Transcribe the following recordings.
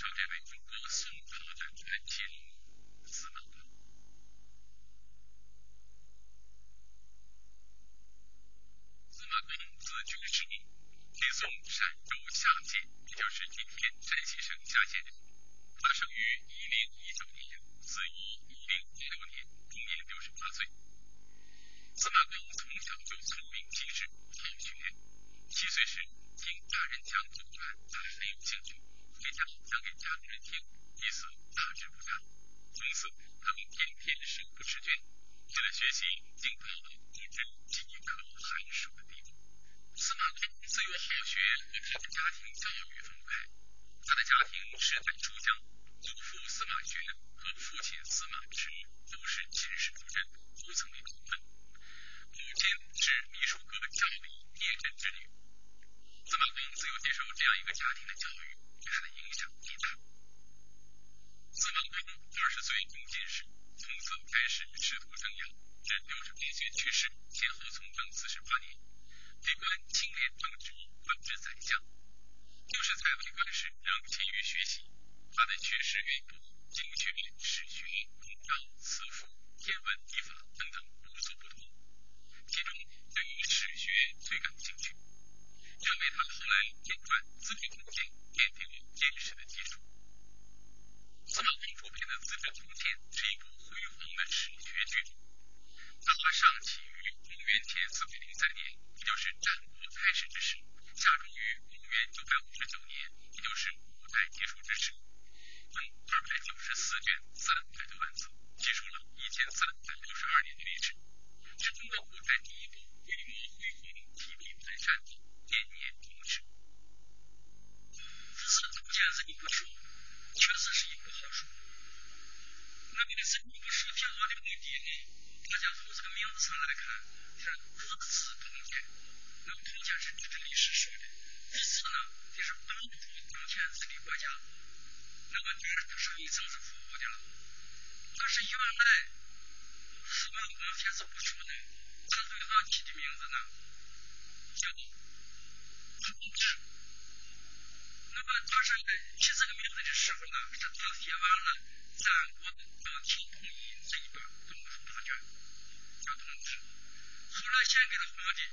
David 天是不穷的，他这个二的名字呢叫做朱。那么他是起这个名字的时候呢，是他写完了《战国的道统一》这一段中书大卷，叫同志。后来献给了皇帝，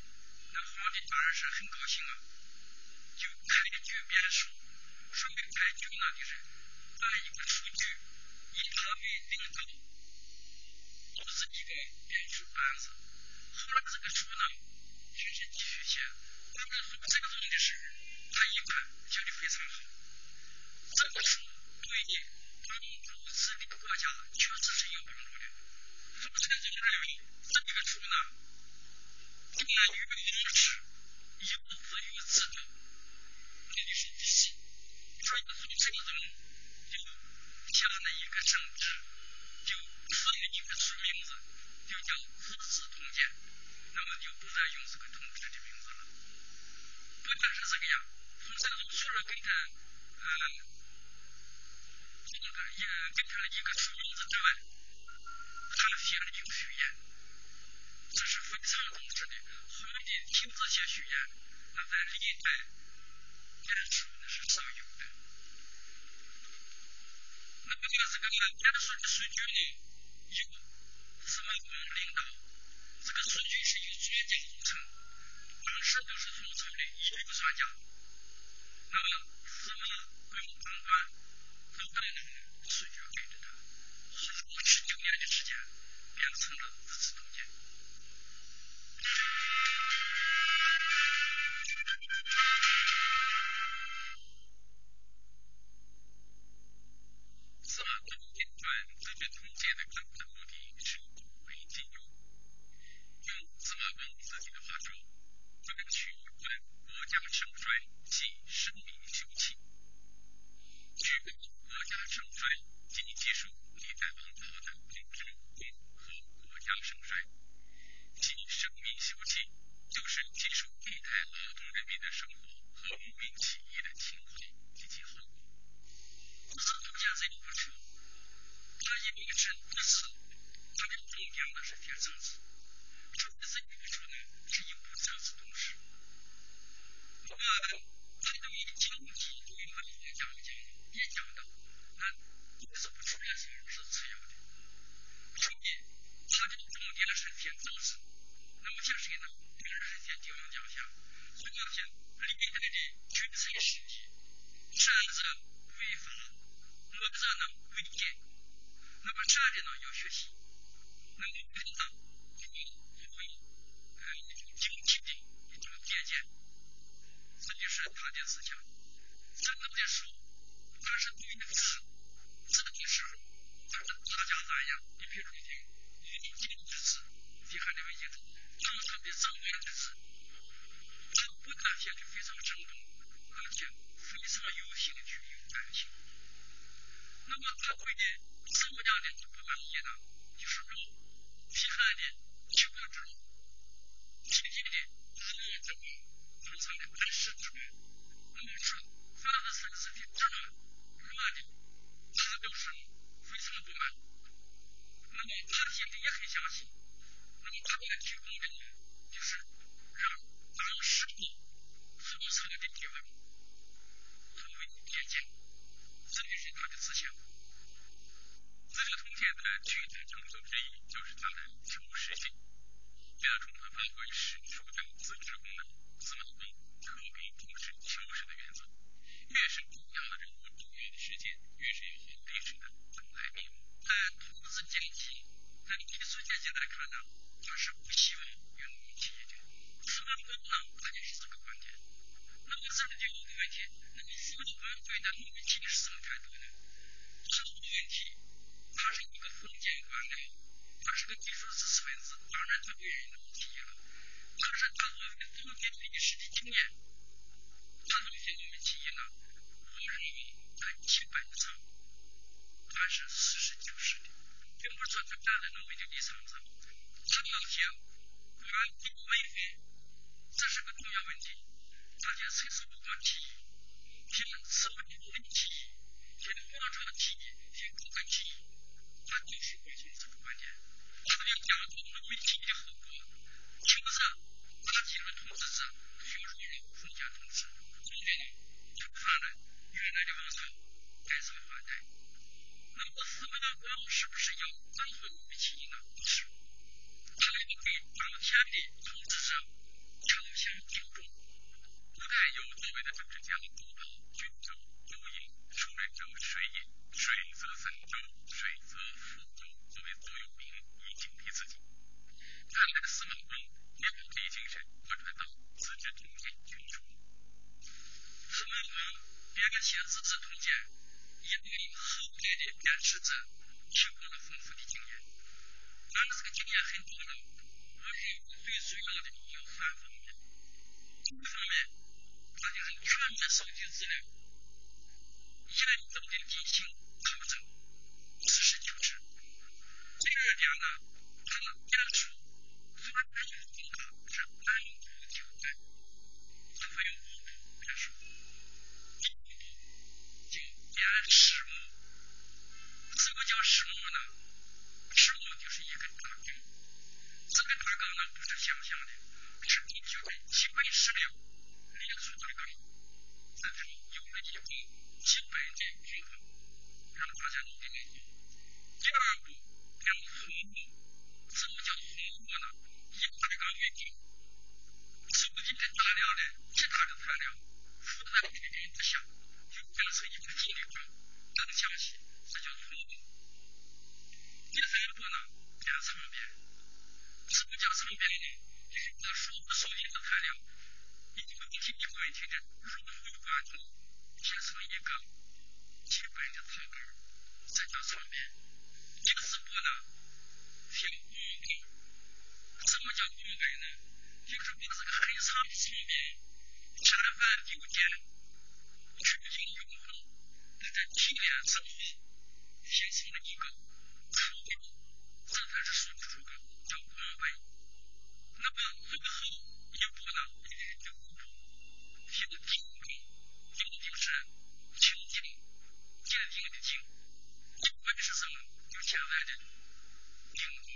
那皇帝当然是很高兴啊，就开具编书，说明开具呢就是办一个。这个人就下了。一个圣旨就赐了一个书名字就叫资治通鉴那么就不再用这个通知的名字了不但是这个样冯善东除了给他嗯这个也给他了一个书名字之外他还写了一个序言这是非常重视的皇帝亲自写序言那在历代这个电视数据呢，有什么我们领导，这个数据是由专家组成，当时就是统筹的一个专家。那么什么跟当官都不能拿数据跟着他，花了十九年的时间，变成了自治统计。通鉴》的根本目的是为金庸。用司马光自己的话说：“专取论国家盛衰，系生民休戚。”据论国家盛衰，即记述历代王朝的政治功和国家盛衰；系生民休戚，就是记述历代劳动人民的生活和农民起义的情况及其后果。不是通鉴这一部书，它一定是不是它的重点呢是写政治，说的这一部书呢是一部政治东西。那么它对于经济对于文学讲不讲也讲到，那都是不出来时候是次要的。所以它的重点是写政治，那么写谁呢？当然是写帝王将相，主要写历代的君臣事迹，善者为法，恶者呢为奸。那么善的呢要学习，那么恶的就会就会呃一种警惕的一种借鉴，这就是他的思想。整个的书，它是对的是这个时候，它是大家赞扬。你比如说《》，你看这位记住，正常的正官之子，他不但写的非常生动，而且非常有兴趣、有感情。那么他对的什么样的不满意呢？就是说，批判的齐国之乱，批评的大王之乱，通常的安史之乱。那么说，凡是生事的之乱、乱的，他都是非常不满。那么他心里也很相信，那么他给他提供的呢，就是让当时的宋朝的地位作为借鉴，这就是他的思想。《资治通鉴》的巨大成就之一就是它的求实性。为了充分发挥史书的自治功能，司马光特别重视求实的原则。越是重要的人物、重要的事件，越是要和历史的本来面目。在统治阶级、在艺术阶级来看呢，他是不希望有农民起义的。司马光呢，他就是这个观点。那么这里就有个问题，那么司马光对待农民起义是什么态度呢？这个问题。他是一个封建官僚，他是个技术知识分子，当然他不愿意农民起义了。但是他作为总结历史的经验，他怎么写农民起义呢？我认为在基本上还是实事求是的，并不是说他站在农民的立场上，他要写官地文分，这是个重要问题。大家谁说不光起义，写什么农民起义，写王朝起义，写各个起义。他就是关心这个观点，他要讲出农民起义的后果，轻视打击了统治者，削弱了封建统治，总的呢，推翻了原来的王朝，改朝换代。那么司马光是不是要整合农民起义呢？不是，他要给当前的统治者敲响警钟。古代有作为的政治家都把君者周饮，庶人者水饮，水则汾州，水则福州作为座右铭以警惕自己。看来司马光也把这一精神贯穿到《资治通鉴》全书。司马光写《资治通鉴》，也为后代的编史者提供了丰富的经验。当然，这个经验很多了，我认为最主要的有三方面。第一方面，他就是全面收集资料，严格的进行考证，实事求是。第二点呢，他讲述虽然很宏大，是按部就班，他会有五步讲述。第一步就编始末。什么叫始末呢？始末就是一个大纲，这个大纲呢不是想象的，是根据基本史料列出大纲，这就有了一个基本的规划，让大家都明白。第二步讲通过，什么叫通过呢？以大纲为根，收集的大量的其他的材料，附在对比之下，就变成一个系列表，更详细，这叫通过。第三步呢，讲长编。什么叫长编呢？就是把所有收集的材料，一个问题一个问题的融会贯通，写成一个基本的草稿，这叫长编。白呢？就是把这个很长的场面删繁就简，去尽用红，在这提炼之后，形成了。一个初稿，这才是说不出的叫文本。那么最后一步呢，就是第五步，写的定定，定就是情境，界定的境，一般是什么？就现在的定义，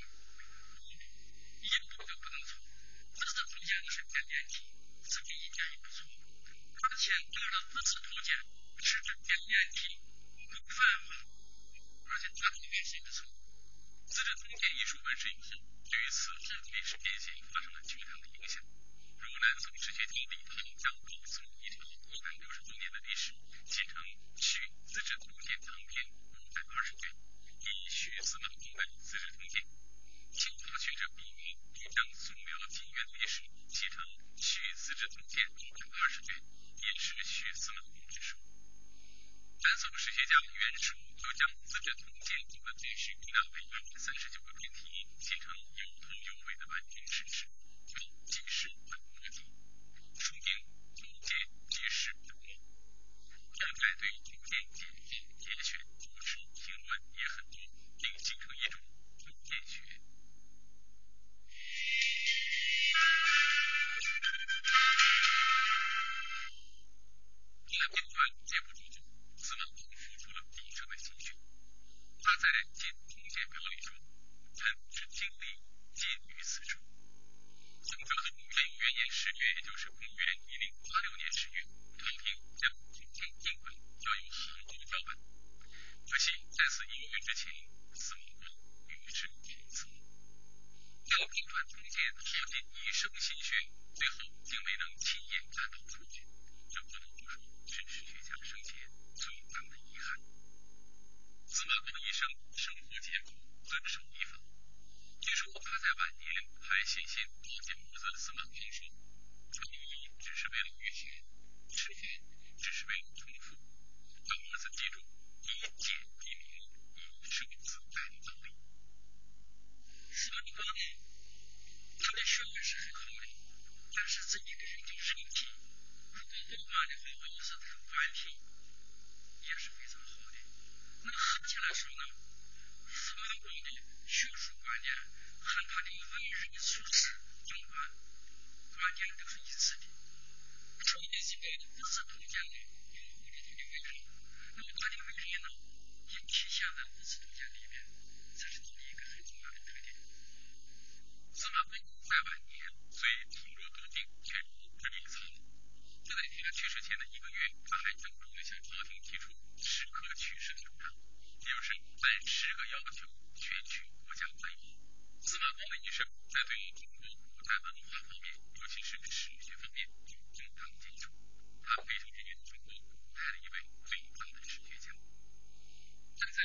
一步都不能错。字字图鉴都是点点题，这个一点也不错。而且拿着字字图鉴是这点点题不犯法，而且它里面是一个错。《资治通鉴》一书问世以后，对于此后的历史变迁发生了巨大的影响。如南宋史学家李唐将北宋一条一百六十多年的历史写成《续资治通鉴长篇》五百二十卷，是通鉴的拥护着他的为人，那么他的为人呢，也体现在不是通鉴里面，这是他的一个很重要的特点。司马光在晚年虽体弱多病，却日理操劳。就在他去世前的一个月，他还郑重地向朝廷提出十科取士的主张，也就是按十个要求选取国家官员。司马光的一生在对中国在文化方面，尤其是史学方面有重大的建树。他可以说是中国古代的一位伟大的史学家。但在，